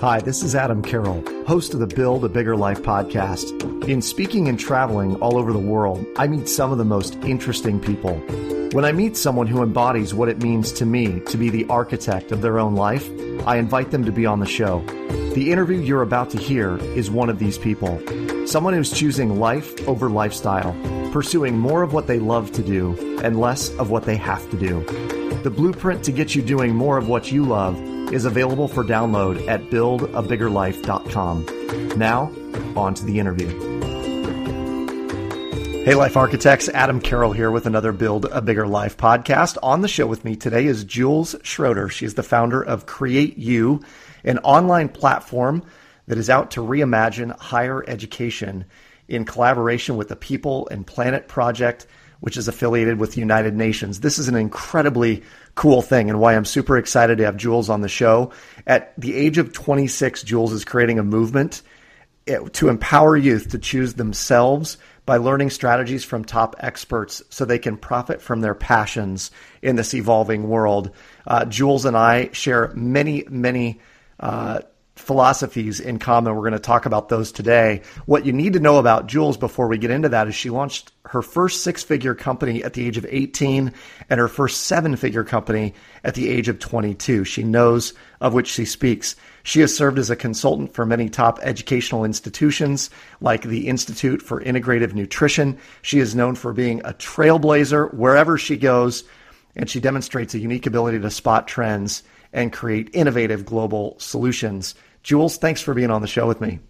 Hi, this is Adam Carroll, host of the Build a Bigger Life podcast. In speaking and traveling all over the world, I meet some of the most interesting people. When I meet someone who embodies what it means to me to be the architect of their own life, I invite them to be on the show. The interview you're about to hear is one of these people. Someone who's choosing life over lifestyle, pursuing more of what they love to do and less of what they have to do. The blueprint to get you doing more of what you love is available for download at buildabiggerlife.com. Now, on to the interview. Hey, Life Architects, Adam Carroll here with another Build a Bigger Life podcast. On the show with me today is Jules Schroeder. She's the founder of Create You, an online platform that is out to reimagine higher education in collaboration with the People and Planet Project which is affiliated with United Nations. This is an incredibly cool thing and why I'm super excited to have Jules on the show. At the age of 26, Jules is creating a movement eh, to empower youth to choose themselves by learning strategies from top experts so they can profit from their passions in this evolving world. Uh, Jules and I share many, many uh, philosophies in common. We're going to talk about those today. What you need to know about Jules before we get into that is she launched her first six figure company at the age of 18 and her first seven figure company at the age of 22. She knows of which she speaks. She has served as a consultant for many top educational institutions like the Institute for Integrative Nutrition. She is known for being a trailblazer wherever she goes, and she demonstrates a unique ability to spot trends and create innovative global solutions. Jules, thanks for being on the show with me.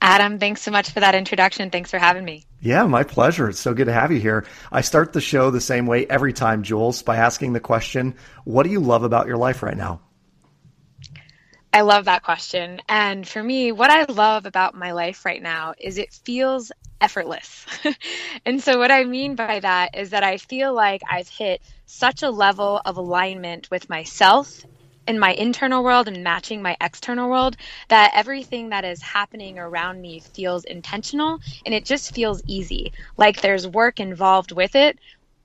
Adam, thanks so much for that introduction. Thanks for having me. Yeah, my pleasure. It's so good to have you here. I start the show the same way every time, Jules, by asking the question What do you love about your life right now? I love that question. And for me, what I love about my life right now is it feels effortless. and so, what I mean by that is that I feel like I've hit such a level of alignment with myself in my internal world and matching my external world that everything that is happening around me feels intentional and it just feels easy. Like there's work involved with it,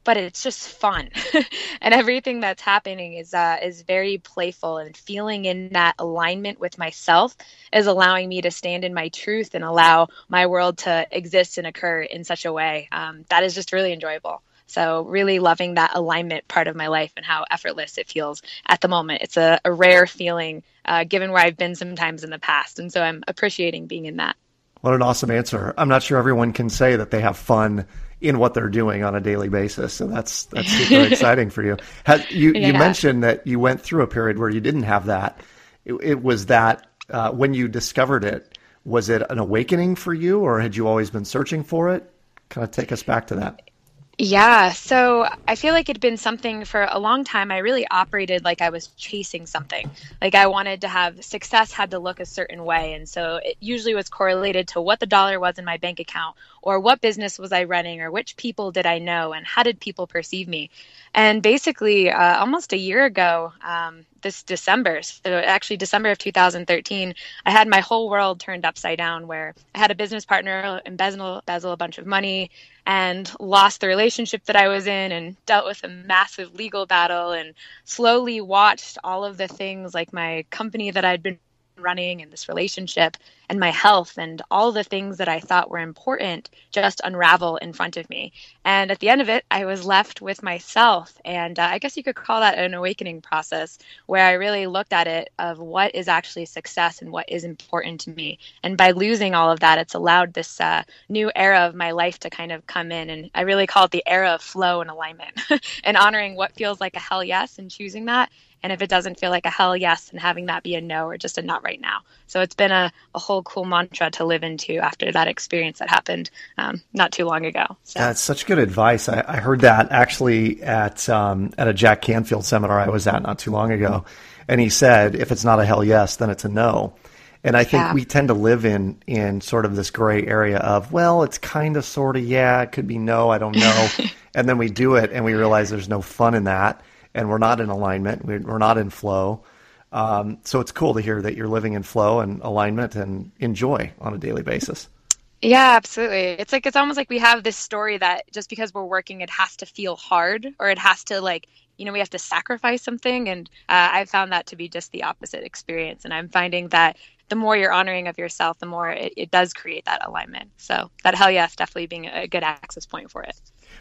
but it's just fun. and everything that's happening is uh, is very playful and feeling in that alignment with myself is allowing me to stand in my truth and allow my world to exist and occur in such a way um, that is just really enjoyable. So, really loving that alignment part of my life and how effortless it feels at the moment. It's a, a rare feeling uh, given where I've been sometimes in the past. And so, I'm appreciating being in that. What an awesome answer. I'm not sure everyone can say that they have fun in what they're doing on a daily basis. So that's that's super exciting for you. Has, you yeah. you mentioned that you went through a period where you didn't have that. It, it was that uh, when you discovered it, was it an awakening for you, or had you always been searching for it? Kind of take us back to that. Yeah, so I feel like it'd been something for a long time. I really operated like I was chasing something. Like I wanted to have success had to look a certain way. And so it usually was correlated to what the dollar was in my bank account or what business was I running or which people did I know and how did people perceive me. And basically, uh, almost a year ago, um, this December, so actually December of 2013, I had my whole world turned upside down where I had a business partner embezzle, embezzle a bunch of money and lost the relationship that I was in and dealt with a massive legal battle and slowly watched all of the things like my company that I'd been running and this relationship and my health and all the things that I thought were important just unravel in front of me. And at the end of it, I was left with myself. And uh, I guess you could call that an awakening process where I really looked at it of what is actually success and what is important to me. And by losing all of that, it's allowed this uh, new era of my life to kind of come in. And I really call it the era of flow and alignment and honoring what feels like a hell yes and choosing that and if it doesn't feel like a hell yes and having that be a no or just a not right now so it's been a, a whole cool mantra to live into after that experience that happened um, not too long ago so. that's such good advice I, I heard that actually at um, at a jack canfield seminar i was at not too long ago and he said if it's not a hell yes then it's a no and I think yeah. we tend to live in in sort of this gray area of, well, it's kind of sort of yeah, it could be no, I don't know. and then we do it and we realize there's no fun in that and we're not in alignment. We're not in flow. Um, so it's cool to hear that you're living in flow and alignment and enjoy on a daily basis. Yeah, absolutely. It's like it's almost like we have this story that just because we're working, it has to feel hard or it has to like you know we have to sacrifice something and uh, i found that to be just the opposite experience and i'm finding that the more you're honoring of yourself the more it, it does create that alignment so that hell yes definitely being a good access point for it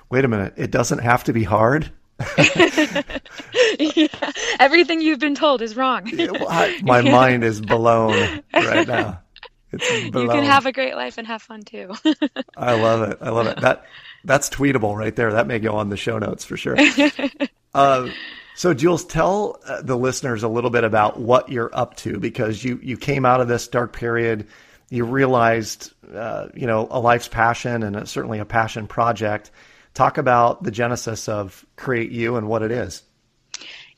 wait a minute it doesn't have to be hard yeah, everything you've been told is wrong. my mind is blown right now. It's blown. You can have a great life and have fun too. I love it. I love it. That that's tweetable right there. That may go on the show notes for sure. Uh, so, Jules, tell uh, the listeners a little bit about what you're up to because you you came out of this dark period. You realized, uh, you know, a life's passion and a, certainly a passion project. Talk about the genesis of Create You and what it is.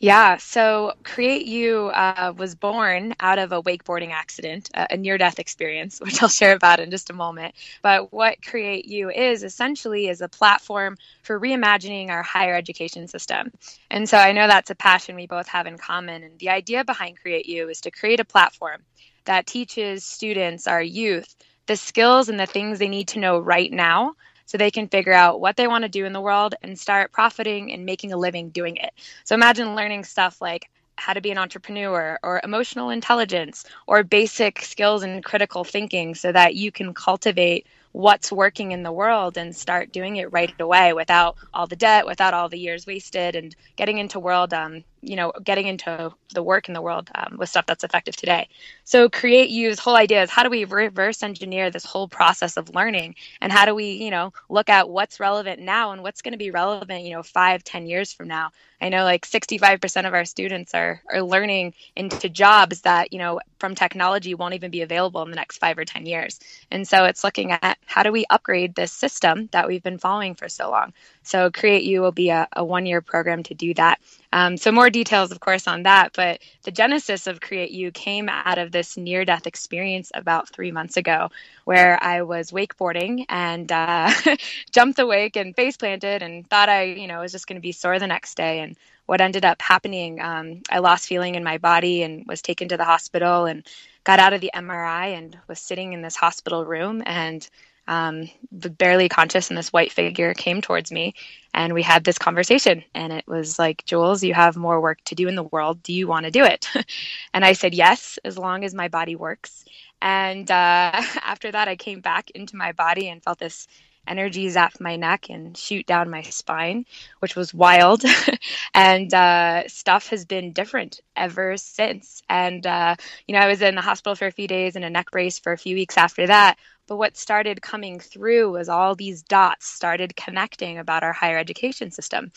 Yeah, so Create You uh, was born out of a wakeboarding accident, a near death experience, which I'll share about in just a moment. But what Create You is essentially is a platform for reimagining our higher education system. And so I know that's a passion we both have in common. And the idea behind Create You is to create a platform that teaches students, our youth, the skills and the things they need to know right now so they can figure out what they want to do in the world and start profiting and making a living doing it. So imagine learning stuff like how to be an entrepreneur or emotional intelligence or basic skills and critical thinking so that you can cultivate what's working in the world and start doing it right away without all the debt, without all the years wasted, and getting into world, um, you know, getting into the work in the world um, with stuff that's effective today. So, create you's whole idea is how do we reverse engineer this whole process of learning, and how do we, you know, look at what's relevant now and what's going to be relevant, you know, five, ten years from now. I know like 65% of our students are are learning into jobs that you know from technology won't even be available in the next five or ten years, and so it's looking at how do we upgrade this system that we've been following for so long? So Create You will be a, a one year program to do that. Um, so more details, of course, on that. But the genesis of Create You came out of this near death experience about three months ago, where I was wakeboarding and uh, jumped the wake and face planted and thought I, you know, was just going to be sore the next day. And what ended up happening, um, I lost feeling in my body and was taken to the hospital and got out of the MRI and was sitting in this hospital room and um, barely conscious, and this white figure came towards me, and we had this conversation. And it was like, Jules, you have more work to do in the world. Do you want to do it? and I said yes, as long as my body works. And uh, after that, I came back into my body and felt this energy zap my neck and shoot down my spine, which was wild. and uh, stuff has been different ever since. And, uh, you know, I was in the hospital for a few days and a neck brace for a few weeks after that. But what started coming through was all these dots started connecting about our higher education system.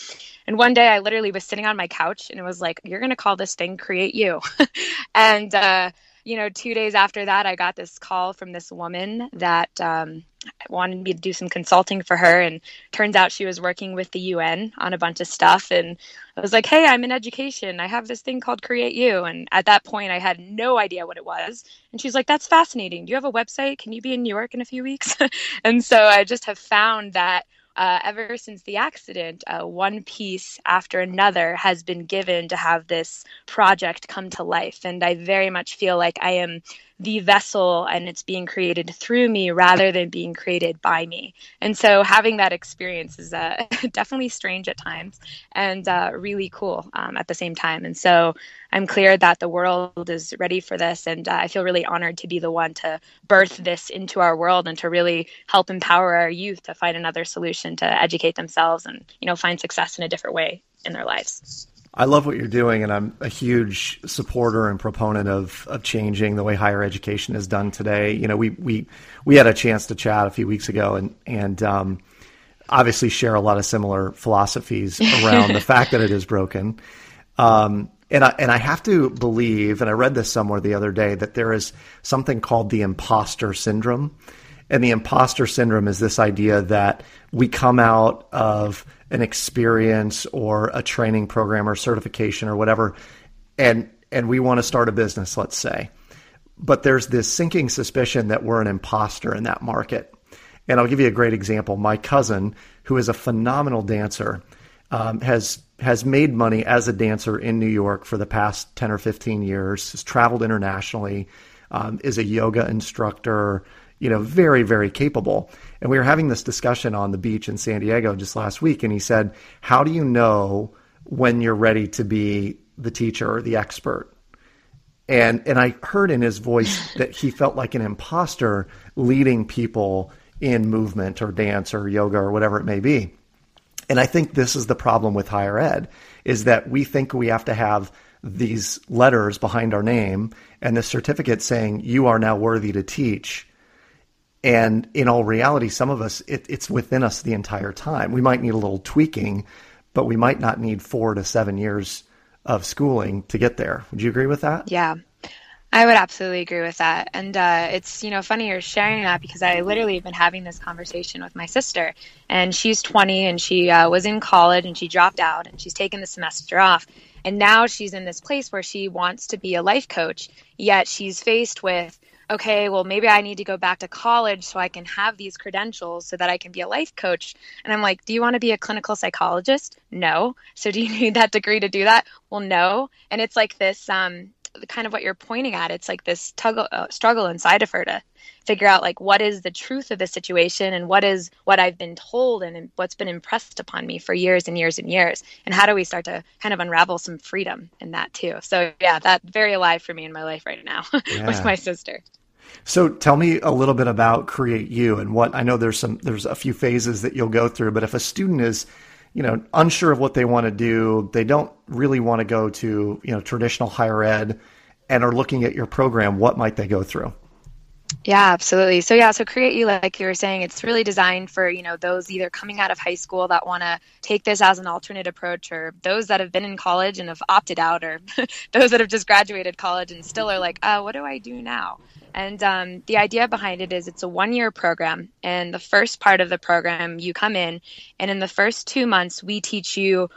And one day I literally was sitting on my couch and it was like, you're going to call this thing Create You. and, uh, you know, two days after that, I got this call from this woman that um, wanted me to do some consulting for her. And turns out she was working with the UN on a bunch of stuff. And I was like, hey, I'm in education. I have this thing called Create You. And at that point, I had no idea what it was. And she's like, that's fascinating. Do you have a website? Can you be in New York in a few weeks? and so I just have found that uh, ever since the accident, uh, one piece after another has been given to have this project come to life. And I very much feel like I am the vessel and it's being created through me rather than being created by me. And so having that experience is uh, definitely strange at times and uh, really cool um, at the same time. And so I'm clear that the world is ready for this. And uh, I feel really honored to be the one to birth this into our world and to really help empower our youth to find another solution to educate themselves and, you know, find success in a different way in their lives. I love what you're doing, and I'm a huge supporter and proponent of of changing the way higher education is done today. You know, we we we had a chance to chat a few weeks ago, and and um, obviously share a lot of similar philosophies around the fact that it is broken. Um, and I and I have to believe, and I read this somewhere the other day, that there is something called the imposter syndrome. And the imposter syndrome is this idea that we come out of an experience or a training program or certification or whatever, and and we want to start a business, let's say. But there's this sinking suspicion that we're an imposter in that market. And I'll give you a great example. My cousin, who is a phenomenal dancer, um, has has made money as a dancer in New York for the past 10 or 15 years, has traveled internationally, um, is a yoga instructor, you know, very, very capable. And we were having this discussion on the beach in San Diego just last week, and he said, How do you know when you're ready to be the teacher or the expert. And and I heard in his voice that he felt like an imposter leading people in movement or dance or yoga or whatever it may be. And I think this is the problem with higher ed is that we think we have to have these letters behind our name and this certificate saying you are now worthy to teach. And in all reality, some of us, it, it's within us the entire time. We might need a little tweaking, but we might not need four to seven years of schooling to get there. Would you agree with that? Yeah. I would absolutely agree with that. And uh, it's, you know, funny you're sharing that because I literally have been having this conversation with my sister. And she's 20 and she uh, was in college and she dropped out and she's taken the semester off. And now she's in this place where she wants to be a life coach, yet she's faced with, okay, well, maybe I need to go back to college so I can have these credentials so that I can be a life coach. And I'm like, do you want to be a clinical psychologist? No. So do you need that degree to do that? Well, no. And it's like this, um, kind of what you're pointing at. It's like this tuggle, uh, struggle inside of her to figure out like what is the truth of the situation and what is what I've been told and what's been impressed upon me for years and years and years. And how do we start to kind of unravel some freedom in that too? So yeah, that's very alive for me in my life right now yeah. with my sister. So tell me a little bit about Create You and what I know there's some there's a few phases that you'll go through, but if a student is you know unsure of what they want to do, they don't really want to go to you know traditional higher ed, and are looking at your program, what might they go through? Yeah, absolutely. So yeah, so create you like you were saying, it's really designed for, you know, those either coming out of high school that want to take this as an alternate approach or those that have been in college and have opted out or those that have just graduated college and still are like, uh, what do I do now? And um, the idea behind it is it's a one year program. And the first part of the program, you come in, and in the first two months, we teach you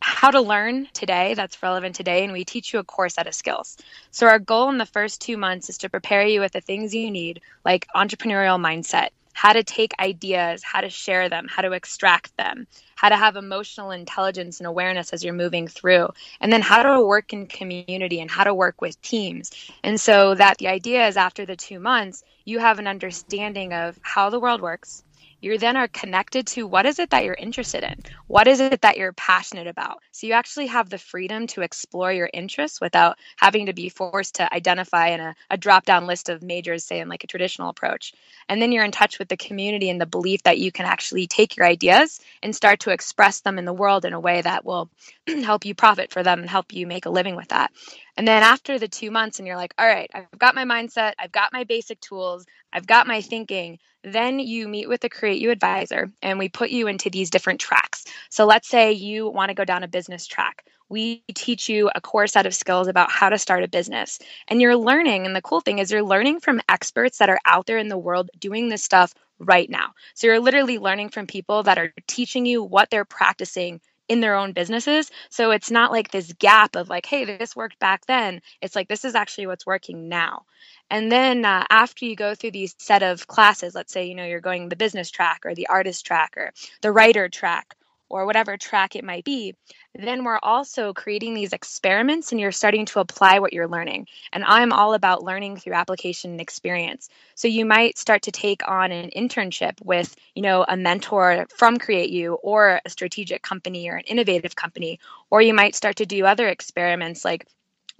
how to learn today that's relevant today and we teach you a core set of skills so our goal in the first two months is to prepare you with the things you need like entrepreneurial mindset how to take ideas how to share them how to extract them how to have emotional intelligence and awareness as you're moving through and then how to work in community and how to work with teams. And so that the idea is after the two months you have an understanding of how the world works you then are connected to what is it that you're interested in? What is it that you're passionate about? So you actually have the freedom to explore your interests without having to be forced to identify in a, a drop down list of majors, say in like a traditional approach. And then you're in touch with the community and the belief that you can actually take your ideas and start to express them in the world in a way that will help you profit for them and help you make a living with that. And then after the two months, and you're like, all right, I've got my mindset, I've got my basic tools, I've got my thinking. Then you meet with the Create You advisor, and we put you into these different tracks. So let's say you want to go down a business track. We teach you a core set of skills about how to start a business. And you're learning, and the cool thing is, you're learning from experts that are out there in the world doing this stuff right now. So you're literally learning from people that are teaching you what they're practicing in their own businesses. So it's not like this gap of like, hey, this worked back then. It's like, this is actually what's working now. And then uh, after you go through these set of classes, let's say, you know, you're going the business track or the artist track or the writer track or whatever track it might be, then we're also creating these experiments and you're starting to apply what you're learning. And I'm all about learning through application and experience. So you might start to take on an internship with, you know, a mentor from Create You or a strategic company or an innovative company, or you might start to do other experiments like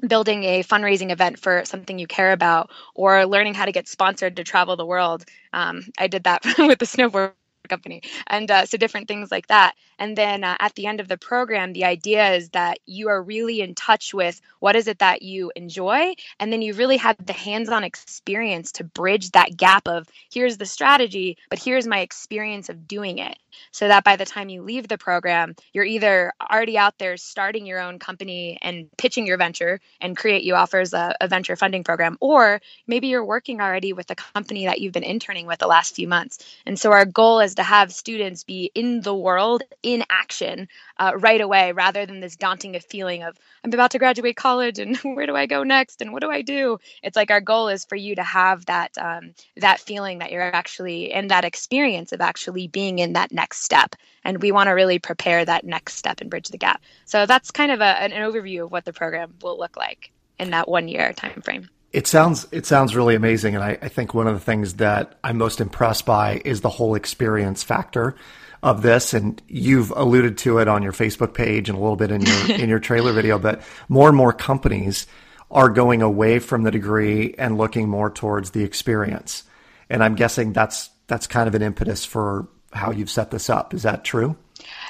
building a fundraising event for something you care about or learning how to get sponsored to travel the world. Um, I did that with the snowboard company and uh, so different things like that. And then uh, at the end of the program the idea is that you are really in touch with what is it that you enjoy and then you really have the hands-on experience to bridge that gap of here's the strategy but here's my experience of doing it. So that by the time you leave the program you're either already out there starting your own company and pitching your venture and create you offers a, a venture funding program or maybe you're working already with a company that you've been interning with the last few months. And so our goal is to have students be in the world in action uh, right away rather than this daunting feeling of i'm about to graduate college and where do i go next and what do i do? It's like our goal is for you to have that um, that feeling that you're actually in that experience of actually being in that next step. And we want to really prepare that next step and bridge the gap. So that's kind of a, an overview of what the program will look like in that one year time frame it sounds it sounds really amazing, and I, I, think one of the things that I'm most impressed by is the whole experience factor. of this, and you've alluded to it on your Facebook page and a little bit in your in your trailer video, but more and more companies are going away from the degree and looking more towards the experience. And I'm guessing that's that's kind of an impetus for how you've set this up. Is that true?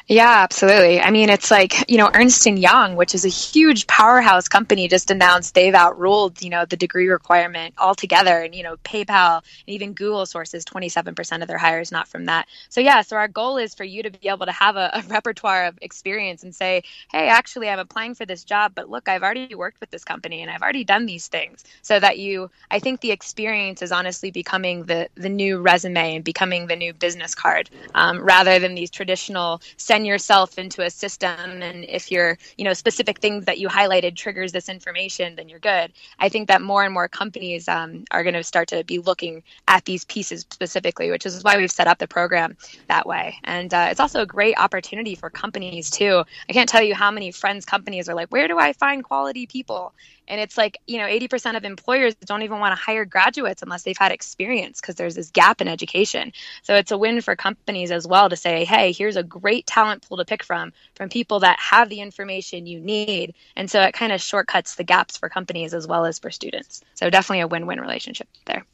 Yeah, absolutely. I mean, it's like, you know, Ernst & Young, which is a huge powerhouse company, just announced they've outruled, you know, the degree requirement altogether. And, you know, PayPal and even Google sources 27% of their hires not from that. So, yeah, so our goal is for you to be able to have a, a repertoire of experience and say, hey, actually, I'm applying for this job, but look, I've already worked with this company and I've already done these things. So that you, I think the experience is honestly becoming the, the new resume and becoming the new business card um, rather than these traditional send yourself into a system and if your you know specific things that you highlighted triggers this information then you're good. I think that more and more companies um, are going to start to be looking at these pieces specifically which is why we've set up the program that way. And uh, it's also a great opportunity for companies too. I can't tell you how many friends companies are like where do i find quality people and it's like, you know, 80% of employers don't even want to hire graduates unless they've had experience because there's this gap in education. So it's a win for companies as well to say, hey, here's a great talent pool to pick from, from people that have the information you need. And so it kind of shortcuts the gaps for companies as well as for students. So definitely a win win relationship there.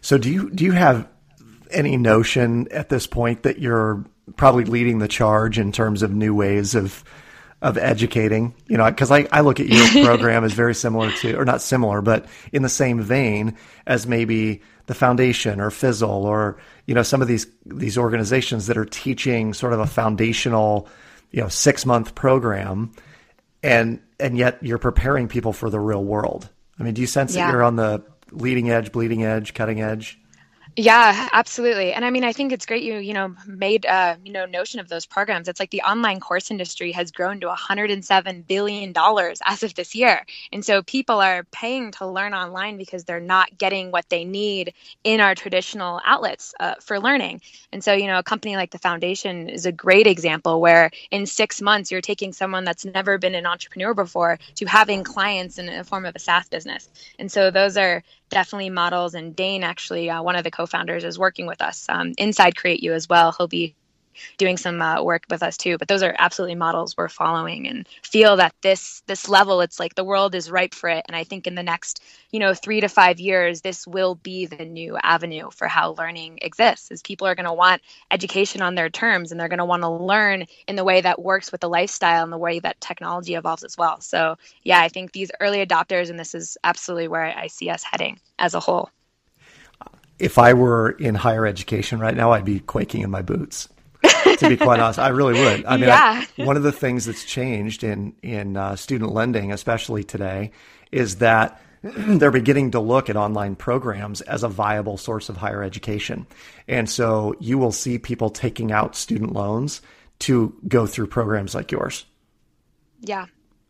So do you do you have any notion at this point that you're probably leading the charge in terms of new ways of of educating, you know, because I, I look at your program as very similar to, or not similar, but in the same vein as maybe the foundation or Fizzle or, you know, some of these, these organizations that are teaching sort of a foundational, you know, six month program and, and yet you're preparing people for the real world. I mean, do you sense yeah. that you're on the leading edge, bleeding edge, cutting edge? Yeah, absolutely. And I mean, I think it's great you, you know, made, uh, you know, notion of those programs. It's like the online course industry has grown to $107 billion as of this year. And so people are paying to learn online because they're not getting what they need in our traditional outlets uh, for learning. And so, you know, a company like the foundation is a great example where in six months, you're taking someone that's never been an entrepreneur before to having clients in a form of a SaaS business. And so those are definitely models. And Dane, actually, uh, one of the co-founders, is working with us um, inside Create You as well. He'll be doing some uh, work with us too. But those are absolutely models we're following and feel that this this level, it's like the world is ripe for it. And I think in the next, you know, three to five years, this will be the new avenue for how learning exists. Is people are going to want education on their terms, and they're going to want to learn in the way that works with the lifestyle and the way that technology evolves as well. So yeah, I think these early adopters, and this is absolutely where I see us heading as a whole if I were in higher education right now, I'd be quaking in my boots to be quite honest. I really would. I mean, yeah. I, one of the things that's changed in in uh, student lending, especially today, is that they're beginning to look at online programs as a viable source of higher education. And so you will see people taking out student loans to go through programs like yours. Yeah.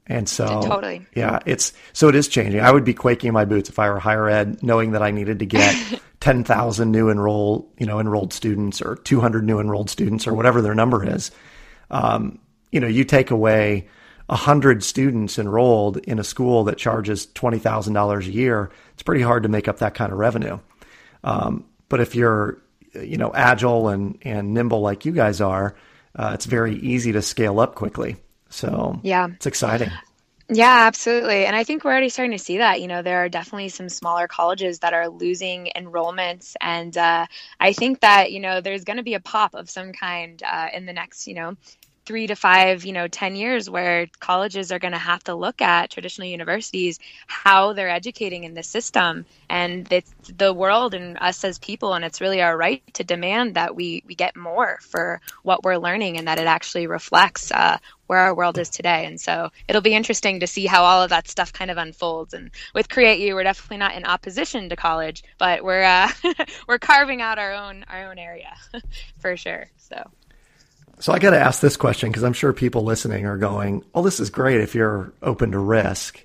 And so, totally. Yeah, it's so it is changing. I would be quaking in my boots if I were higher ed, knowing that I needed to get 10,000 new enroll, you know, enrolled students or 200 new enrolled students or whatever their number is. Um, you know, you take away 100 students enrolled in a school that charges $20,000 a year, it's pretty hard to make up that kind of revenue. Um, but if you're, you know, agile and, and nimble like you guys are, uh, it's very easy to scale up quickly. So yeah, it's exciting. Yeah, absolutely. And I think we're already starting to see that. You know, there are definitely some smaller colleges that are losing enrollments. And uh, I think that, you know, there's going to be a pop of some kind uh, in the next, you know, three to five, you know, 10 years where colleges are going to have to look at traditional universities, how they're educating in the system. And it's the world and us as people. And it's really our right to demand that we, we get more for what we're learning and that it actually reflects uh, where our world is today. And so it'll be interesting to see how all of that stuff kind of unfolds. And with Create You, we're definitely not in opposition to college, but we're, uh, we're carving out our own, our own area for sure. So. So I got to ask this question because I'm sure people listening are going, "Oh, this is great if you're open to risk,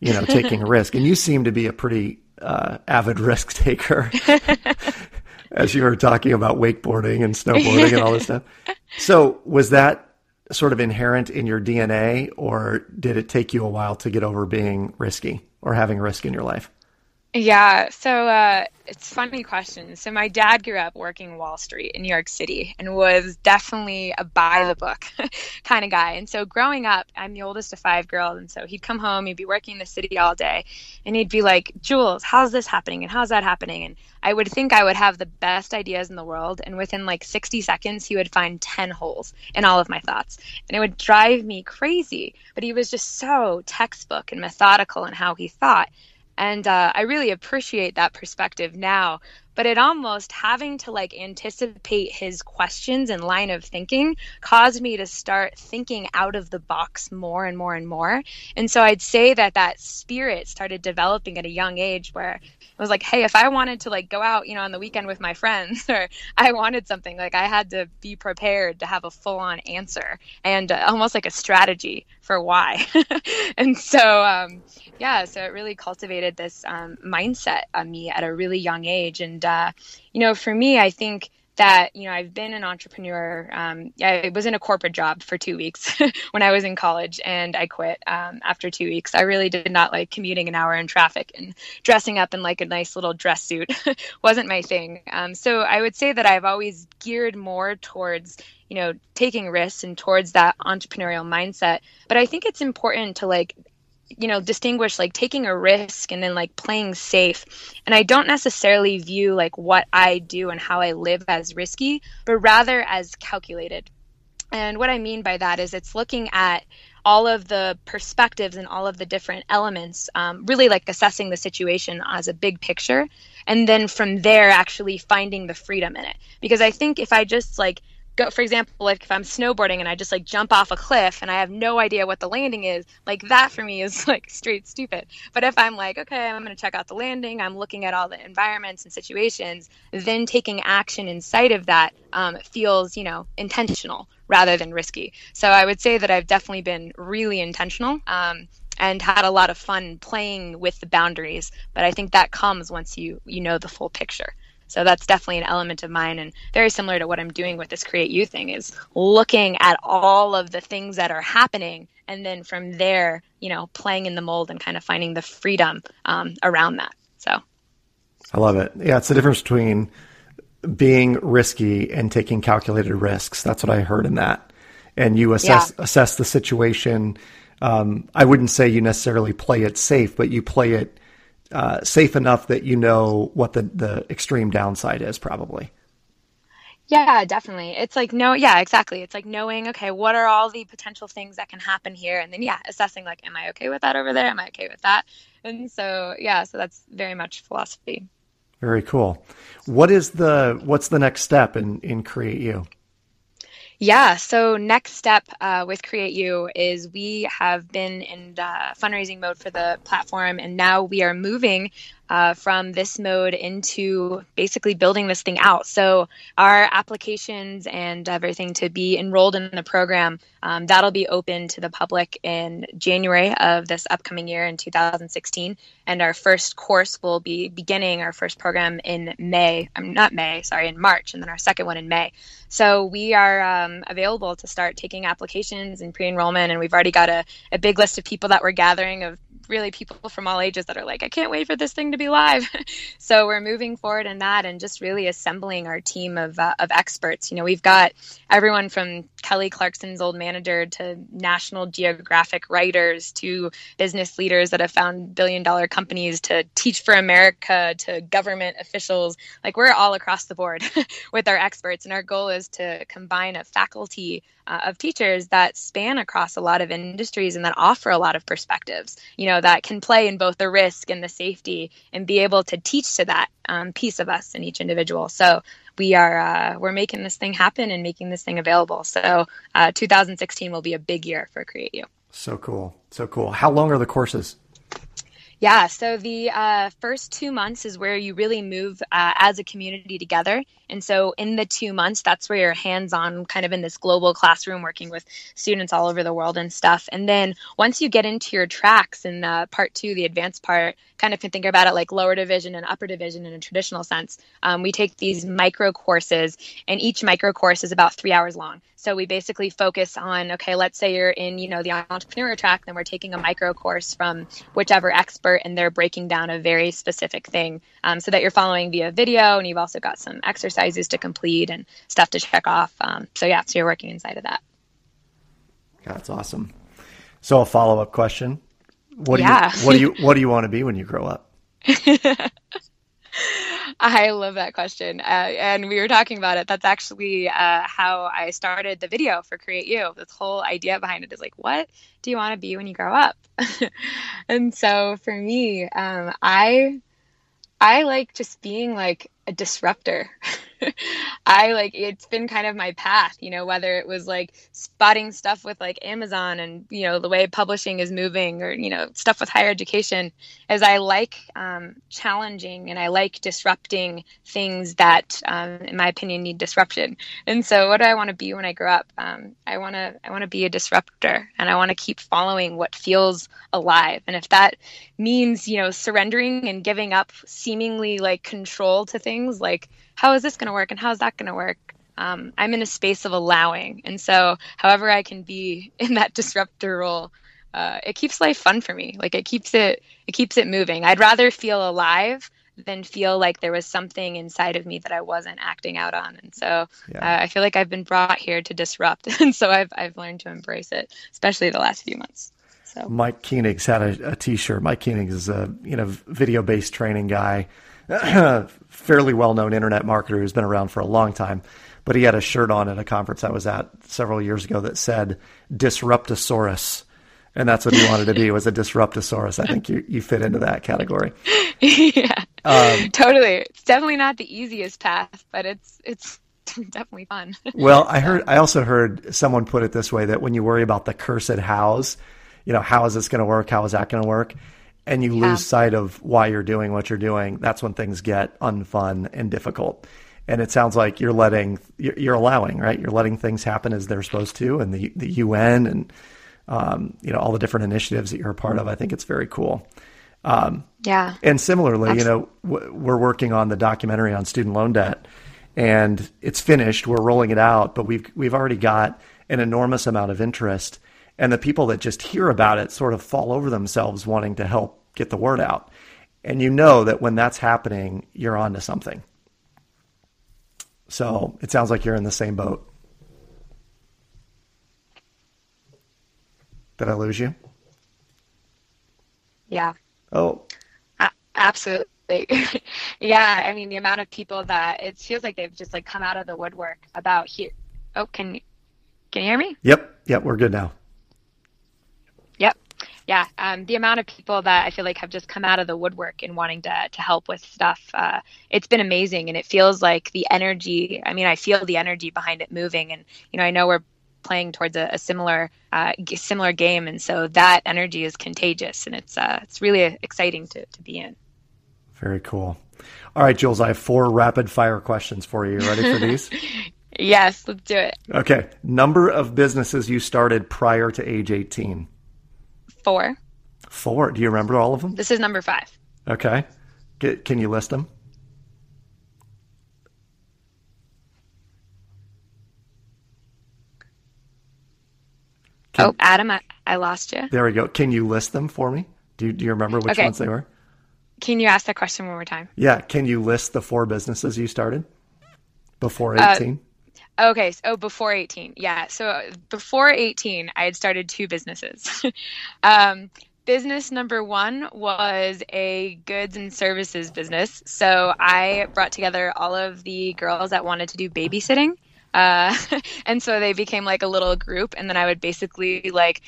you know, taking a risk." And you seem to be a pretty uh, avid risk taker, as you were talking about wakeboarding and snowboarding and all this stuff. So was that sort of inherent in your DNA, or did it take you a while to get over being risky or having risk in your life? Yeah, so uh, it's funny question. So my dad grew up working Wall Street in New York City and was definitely a by the book kind of guy. And so growing up, I'm the oldest of five girls, and so he'd come home, he'd be working in the city all day, and he'd be like, "Jules, how's this happening? And how's that happening?" And I would think I would have the best ideas in the world, and within like 60 seconds, he would find 10 holes in all of my thoughts, and it would drive me crazy. But he was just so textbook and methodical in how he thought. And uh, I really appreciate that perspective now. But it almost having to like anticipate his questions and line of thinking caused me to start thinking out of the box more and more and more. And so I'd say that that spirit started developing at a young age where it was like, hey, if I wanted to like go out, you know, on the weekend with my friends, or I wanted something, like I had to be prepared to have a full on answer and uh, almost like a strategy for why. and so, um, yeah, so it really cultivated this um, mindset on me at a really young age. And, uh, you know, for me, I think that you know I've been an entrepreneur. Um, I was in a corporate job for two weeks when I was in college, and I quit um, after two weeks. I really did not like commuting an hour in traffic and dressing up in like a nice little dress suit wasn't my thing. Um, so I would say that I've always geared more towards you know taking risks and towards that entrepreneurial mindset. But I think it's important to like you know distinguish like taking a risk and then like playing safe. And i don't necessarily view like what i do and how i live as risky but rather as calculated. And what i mean by that is it's looking at all of the perspectives and all of the different elements um, really like assessing the situation as a big picture and then from there actually finding the freedom in it. Because i think if i just like go for example like if i'm snowboarding and i just like jump off a cliff and i have no idea what the landing is like that for me is like straight stupid. But if i'm like okay i'm going to check out the landing i'm looking at all the environments and situations then taking action inside of that um, feels you know intentional rather than risky. So i would say that i've definitely been really intentional um, and had a lot of fun playing with the boundaries. But i think that comes once you you know the full picture so that's definitely an element of mine and very similar to what I'm doing with this Create You thing is looking at all of the things that are happening and then from there, you know, playing in the mold and kind of finding the freedom um, around that. So I love it. Yeah, it's the difference between being risky and taking calculated risks. That's what I heard in that. And you assess yeah. assess the situation. Um, I wouldn't say you necessarily play it safe, but you play it uh, safe enough that you know what the, the extreme downside is, probably. Yeah, definitely. It's like no, yeah, exactly. It's like knowing, okay, what are all the potential things that can happen here, and then yeah, assessing like, am I okay with that over there? Am I okay with that? And so yeah, so that's very much philosophy. Very cool. What is the what's the next step in in Create You? Yeah. So next step uh, with Create You is we have been in uh, fundraising mode for the platform, and now we are moving uh, from this mode into basically building this thing out. So our applications and everything to be enrolled in the program um, that'll be open to the public in January of this upcoming year in 2016, and our first course will be beginning our first program in May. I'm not May, sorry, in March, and then our second one in May. So we are um, available to start taking applications and pre-enrollment, and we've already got a, a big list of people that we're gathering of really people from all ages that are like, I can't wait for this thing to be live. so we're moving forward in that and just really assembling our team of, uh, of experts. You know, we've got everyone from Kelly Clarkson's old manager to National Geographic writers to business leaders that have found billion dollar companies to Teach for America to government officials. Like we're all across the board with our experts. And our goal is to combine a faculty uh, of teachers that span across a lot of industries and that offer a lot of perspectives, you know, that can play in both the risk and the safety and be able to teach to that um, piece of us in each individual. So we are uh, we're making this thing happen and making this thing available. So uh, 2016 will be a big year for Create You. So cool, so cool. How long are the courses? Yeah, so the uh, first two months is where you really move uh, as a community together And so in the two months, that's where you're hands on, kind of in this global classroom, working with students all over the world and stuff. And then once you get into your tracks in the part two, the advanced part, kind of can think about it like lower division and upper division in a traditional sense. Um, we take these micro courses, and each micro course is about three hours long. So we basically focus on okay, let's say you're in you know the entrepreneur track, then we're taking a micro course from whichever expert, and they're breaking down a very specific thing, um, so that you're following via video, and you've also got some exercises to complete and stuff to check off. Um, so yeah, so you're working inside of that. That's awesome. So a follow up question: What yeah. do you what do you what do you want to be when you grow up? I love that question. Uh, and we were talking about it. That's actually uh, how I started the video for Create You. This whole idea behind it is like, what do you want to be when you grow up? and so for me, um, I I like just being like a disruptor. I like it's been kind of my path, you know, whether it was like spotting stuff with like Amazon and you know the way publishing is moving, or you know stuff with higher education, as I like um, challenging and I like disrupting things that, um, in my opinion, need disruption. And so, what do I want to be when I grow up? Um, I want to I want to be a disruptor, and I want to keep following what feels alive. And if that means you know surrendering and giving up seemingly like control to things like how is this going to work and how is that going to work? Um, I'm in a space of allowing. And so, however, I can be in that disruptor role, uh, it keeps life fun for me. Like it keeps it, it keeps it moving. I'd rather feel alive than feel like there was something inside of me that I wasn't acting out on. And so, yeah. uh, I feel like I've been brought here to disrupt, and so I've I've learned to embrace it, especially the last few months. So. Mike Koenigs had a a T-shirt. Mike Koenig is a you know video based training guy fairly well known internet marketer who's been around for a long time. But he had a shirt on at a conference I was at several years ago that said Disruptosaurus. And that's what he wanted to be was a disruptosaurus. I think you, you fit into that category. yeah. Um, totally. It's definitely not the easiest path, but it's it's definitely fun. well, I heard I also heard someone put it this way that when you worry about the cursed hows, you know, how is this going to work? How is that going to work? And you lose sight of why you're doing what you're doing, that's when things get unfun and difficult. And it sounds like you're letting, you're allowing, right? You're letting things happen as they're supposed to, and the the UN and um, you know all the different initiatives that you're a part of. I think it's very cool. Um, yeah. And similarly, Absolutely. you know, we're working on the documentary on student loan debt, and it's finished. We're rolling it out, but we've we've already got an enormous amount of interest and the people that just hear about it sort of fall over themselves wanting to help get the word out. And you know that when that's happening, you're on to something. So it sounds like you're in the same boat. Did I lose you? Yeah. Oh. absolutely. yeah. I mean, the amount of people that it feels like they've just like come out of the woodwork about here. Oh, can can you hear me? Yep. Yep. We're good now yeah, um, the amount of people that I feel like have just come out of the woodwork and wanting to to help with stuff, uh, it's been amazing, and it feels like the energy. I mean, I feel the energy behind it moving, and you know, I know we're playing towards a, a similar uh, similar game, and so that energy is contagious, and it's uh, it's really exciting to to be in. Very cool. All right, Jules, I have four rapid fire questions for you. Ready for these? yes, let's do it. Okay. Number of businesses you started prior to age 18? Four. Four. Do you remember all of them? This is number five. Okay. Can you list them? Can, oh, Adam, I, I lost you. There we go. Can you list them for me? Do you, do you remember which okay. ones they were? Can you ask that question one more time? Yeah. Can you list the four businesses you started before 18? Uh, okay. So, oh, before 18. Yeah. So before 18, I had started two businesses. um, business number one was a goods and services business. So I brought together all of the girls that wanted to do babysitting. Uh, and so they became like a little group. And then I would basically like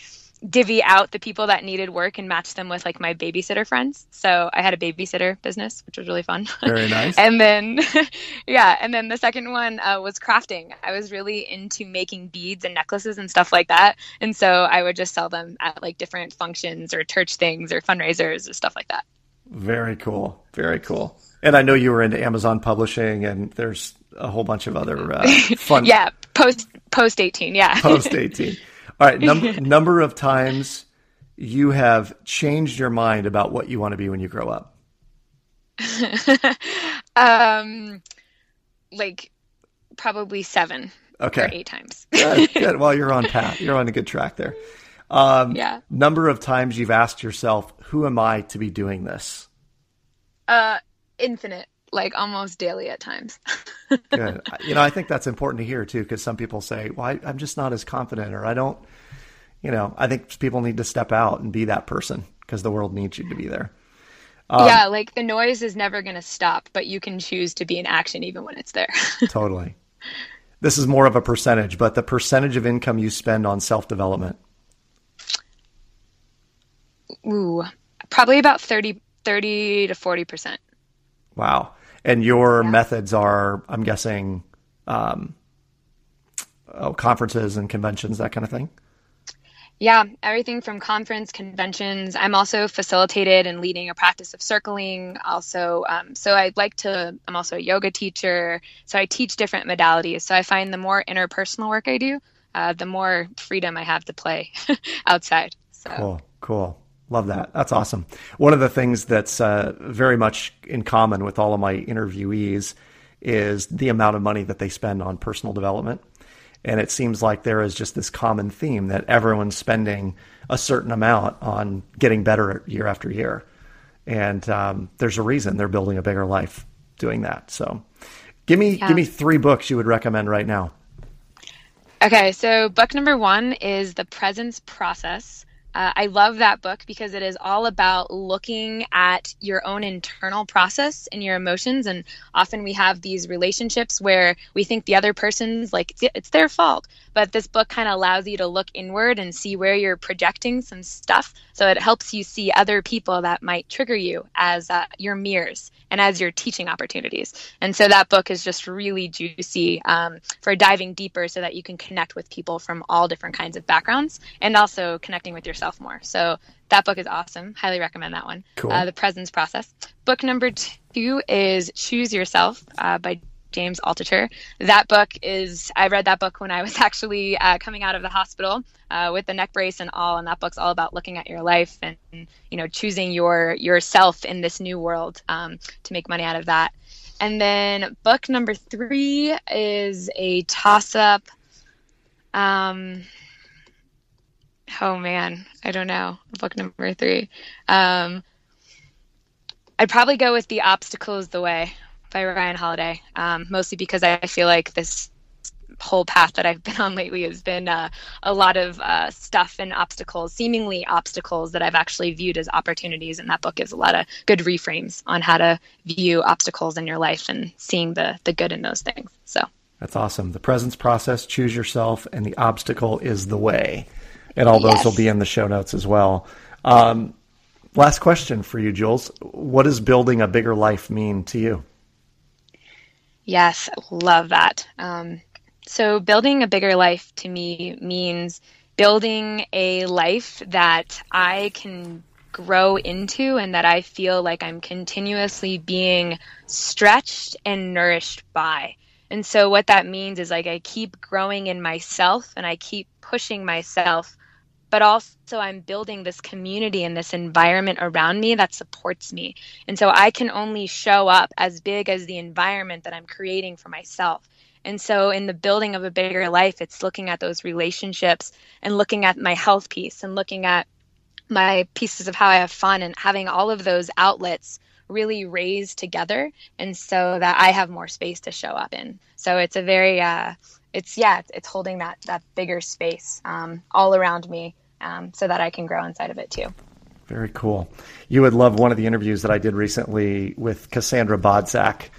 divvy out the people that needed work and match them with like my babysitter friends. So I had a babysitter business, which was really fun. Very nice. and then, yeah, and then the second one uh, was crafting. I was really into making beads and necklaces and stuff like that, and so I would just sell them at like different functions or church things or fundraisers or stuff like that. Very cool. Very cool. And I know you were into Amazon publishing, and there's a whole bunch of other uh, fun. yeah, post post eighteen. Yeah, post eighteen. All right, number number of times you have changed your mind about what you want to be when you grow up. um, like probably seven. Okay. eight times. good, good. Well, you're on path. You're on a good track there. Um, yeah. Number of times you've asked yourself, "Who am I to be doing this?" Uh, infinite, like almost daily at times. good. You know, I think that's important to hear too, because some people say, "Well, I, I'm just not as confident," or "I don't." You know, I think people need to step out and be that person because the world needs you to be there. Um, yeah, like the noise is never going to stop, but you can choose to be in action even when it's there. totally. This is more of a percentage, but the percentage of income you spend on self development. Ooh, probably about 30, 30 to 40%. Wow. And your yeah. methods are, I'm guessing, um, oh, conferences and conventions, that kind of thing? Yeah, everything from conference conventions. I'm also facilitated and leading a practice of circling. Also, um, so I'd like to. I'm also a yoga teacher, so I teach different modalities. So I find the more interpersonal work I do, uh, the more freedom I have to play outside. So. Cool, cool. Love that. That's awesome. One of the things that's uh, very much in common with all of my interviewees is the amount of money that they spend on personal development. And it seems like there is just this common theme that everyone's spending a certain amount on getting better year after year. And um, there's a reason they're building a bigger life doing that. So give me yeah. give me three books you would recommend right now. Okay, so book number one is The Presence Process uh, I love that book because it is all about looking at your own internal process and your emotions. And often we have these relationships where we think the other person's like it's their fault. But this book kind of allows you to look inward and see where you're projecting some stuff. So it helps you see other people that might trigger you as uh, your mirrors and as your teaching opportunities. And so that book is just really juicy um, for diving deeper so that you can connect with people from all different kinds of backgrounds and also connecting with yourself more. So that book is awesome. Highly recommend that one. Cool. Uh, the Presence Process. Book number two is Choose Yourself uh, by James Altucher. That book is, I read that book when I was actually uh, coming out of the hospital uh, with the neck brace and all. And that book's all about looking at your life and, you know, choosing your yourself in this new world um, to make money out of that. And then book number three is a toss up. Um, oh man, I don't know. Book number three. Um, I'd probably go with The Obstacle is the Way by Ryan Holiday, um, mostly because I feel like this whole path that I've been on lately has been uh, a lot of uh, stuff and obstacles, seemingly obstacles that I've actually viewed as opportunities. And that book gives a lot of good reframes on how to view obstacles in your life and seeing the the good in those things. So that's awesome. The presence process, choose yourself, and the obstacle is the way. And all those will be in the show notes as well. Um, last question for you, Jules. What does building a bigger life mean to you? Yes, love that. Um, so, building a bigger life to me means building a life that I can grow into and that I feel like I'm continuously being stretched and nourished by. And so, what that means is like I keep growing in myself and I keep pushing myself but also I'm building this community and this environment around me that supports me. And so I can only show up as big as the environment that I'm creating for myself. And so in the building of a bigger life, it's looking at those relationships and looking at my health piece and looking at my pieces of how I have fun and having all of those outlets really raised together and so that I have more space to show up in. So it's a very uh, it's yeah, it's, holding that that bigger space um, all around me um, so that I can grow inside of it too. Very cool. You would love one of the interviews that I did recently with Cassandra Bodzak.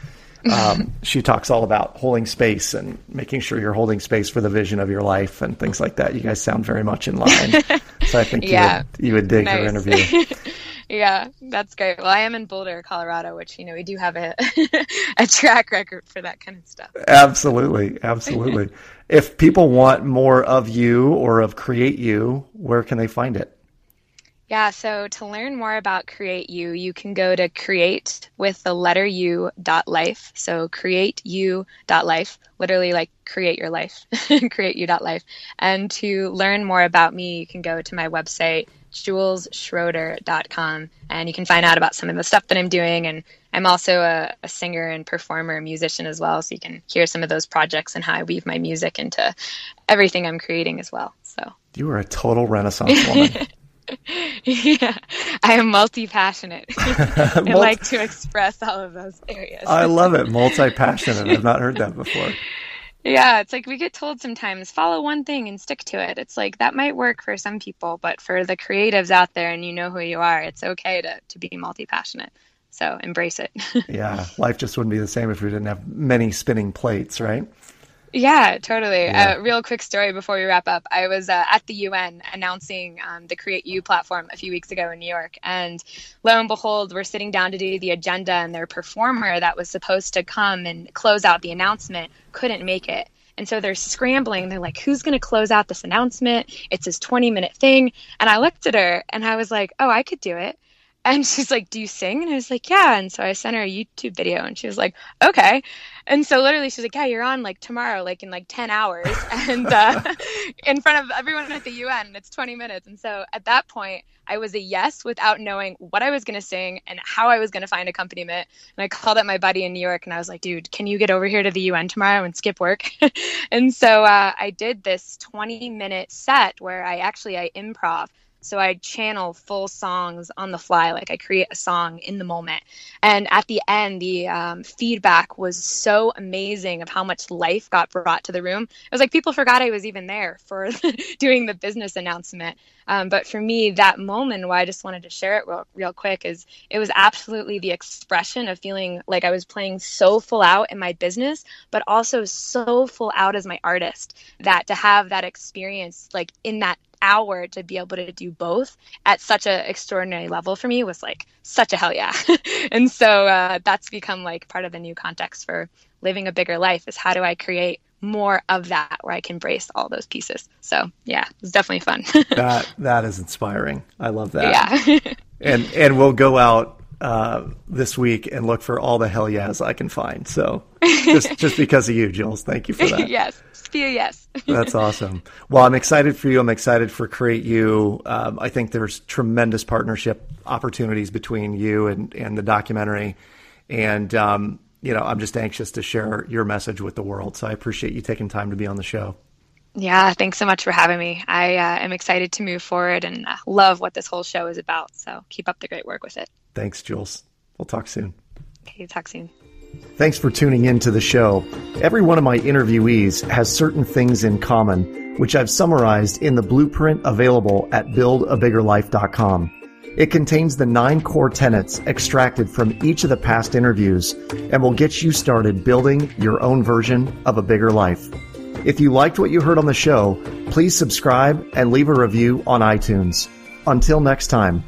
Um, she talks all about holding space and making sure you're holding space for the vision of your life and things like that. You guys sound very much in line. so I think yeah. you, would, you would dig nice. her interview. yeah, that's great. Well, I am in Boulder, Colorado, which you know we do have a a track record for that kind of stuff. Absolutely, absolutely. if people want more of you or of Create You, where can they find it? Yeah, so to learn more about Create You, you can go to create with the letter U dot life. So create you dot life, literally like create your life, create you dot life. And to learn more about me, you can go to my website, julesschroeder.com, and you can find out about some of the stuff that I'm doing. And I'm also a, a singer and performer, musician as well. So you can hear some of those projects and how I weave my music into everything I'm creating as well. So you are a total renaissance woman. yeah, I am multi passionate. I like to express all of those areas. I love it. Multi passionate. I've not heard that before. Yeah, it's like we get told sometimes follow one thing and stick to it. It's like that might work for some people, but for the creatives out there and you know who you are, it's okay to, to be multi passionate. So embrace it. yeah, life just wouldn't be the same if we didn't have many spinning plates, right? Yeah, totally. A yeah. uh, real quick story before we wrap up. I was uh, at the UN announcing um, the Create You platform a few weeks ago in New York, and lo and behold, we're sitting down to do the agenda, and their performer that was supposed to come and close out the announcement couldn't make it. And so they're scrambling. They're like, who's going to close out this announcement? It's this 20 minute thing. And I looked at her and I was like, oh, I could do it. And she's like, Do you sing? And I was like, Yeah. And so I sent her a YouTube video and she was like, Okay. And so literally she's like, Yeah, you're on like tomorrow, like in like 10 hours and uh, in front of everyone at the UN. And it's 20 minutes. And so at that point, I was a yes without knowing what I was going to sing and how I was going to find accompaniment. And I called up my buddy in New York and I was like, Dude, can you get over here to the UN tomorrow and skip work? and so uh, I did this 20 minute set where I actually I improv so I channel full songs on the fly, like I create a song in the moment. And at the end, the um, feedback was so amazing of how much life got brought to the room. It was like people forgot I was even there for doing the business announcement. Um, but for me, that moment, why I just wanted to share it real, real quick is it was absolutely the expression of feeling like I was playing so full out in my business, but also so full out as my artist that to have that experience, like in that hour to be able to do both at such an extraordinary level for me was like such a hell yeah. and so uh, that's become like part of the new context for living a bigger life is how do I create more of that where I can embrace all those pieces. So yeah, it's definitely fun. that that is inspiring. I love that. Yeah. and and we'll go out uh, this week and look for all the hell yeahs I can find. So just just because of you, Jules, thank you for that. yes, a yes. That's awesome. Well, I'm excited for you. I'm excited for Create You. Um, I think there's tremendous partnership opportunities between you and and the documentary, and um, you know I'm just anxious to share your message with the world. So I appreciate you taking time to be on the show. Yeah, thanks so much for having me. I uh, am excited to move forward and uh, love what this whole show is about. So keep up the great work with it. Thanks, Jules. We'll talk soon. Okay, talk soon. Thanks for tuning in to the show. Every one of my interviewees has certain things in common, which I've summarized in the blueprint available at buildabiggerlife.com. It contains the nine core tenets extracted from each of the past interviews and will get you started building your own version of a bigger life. If you liked what you heard on the show, please subscribe and leave a review on iTunes. Until next time.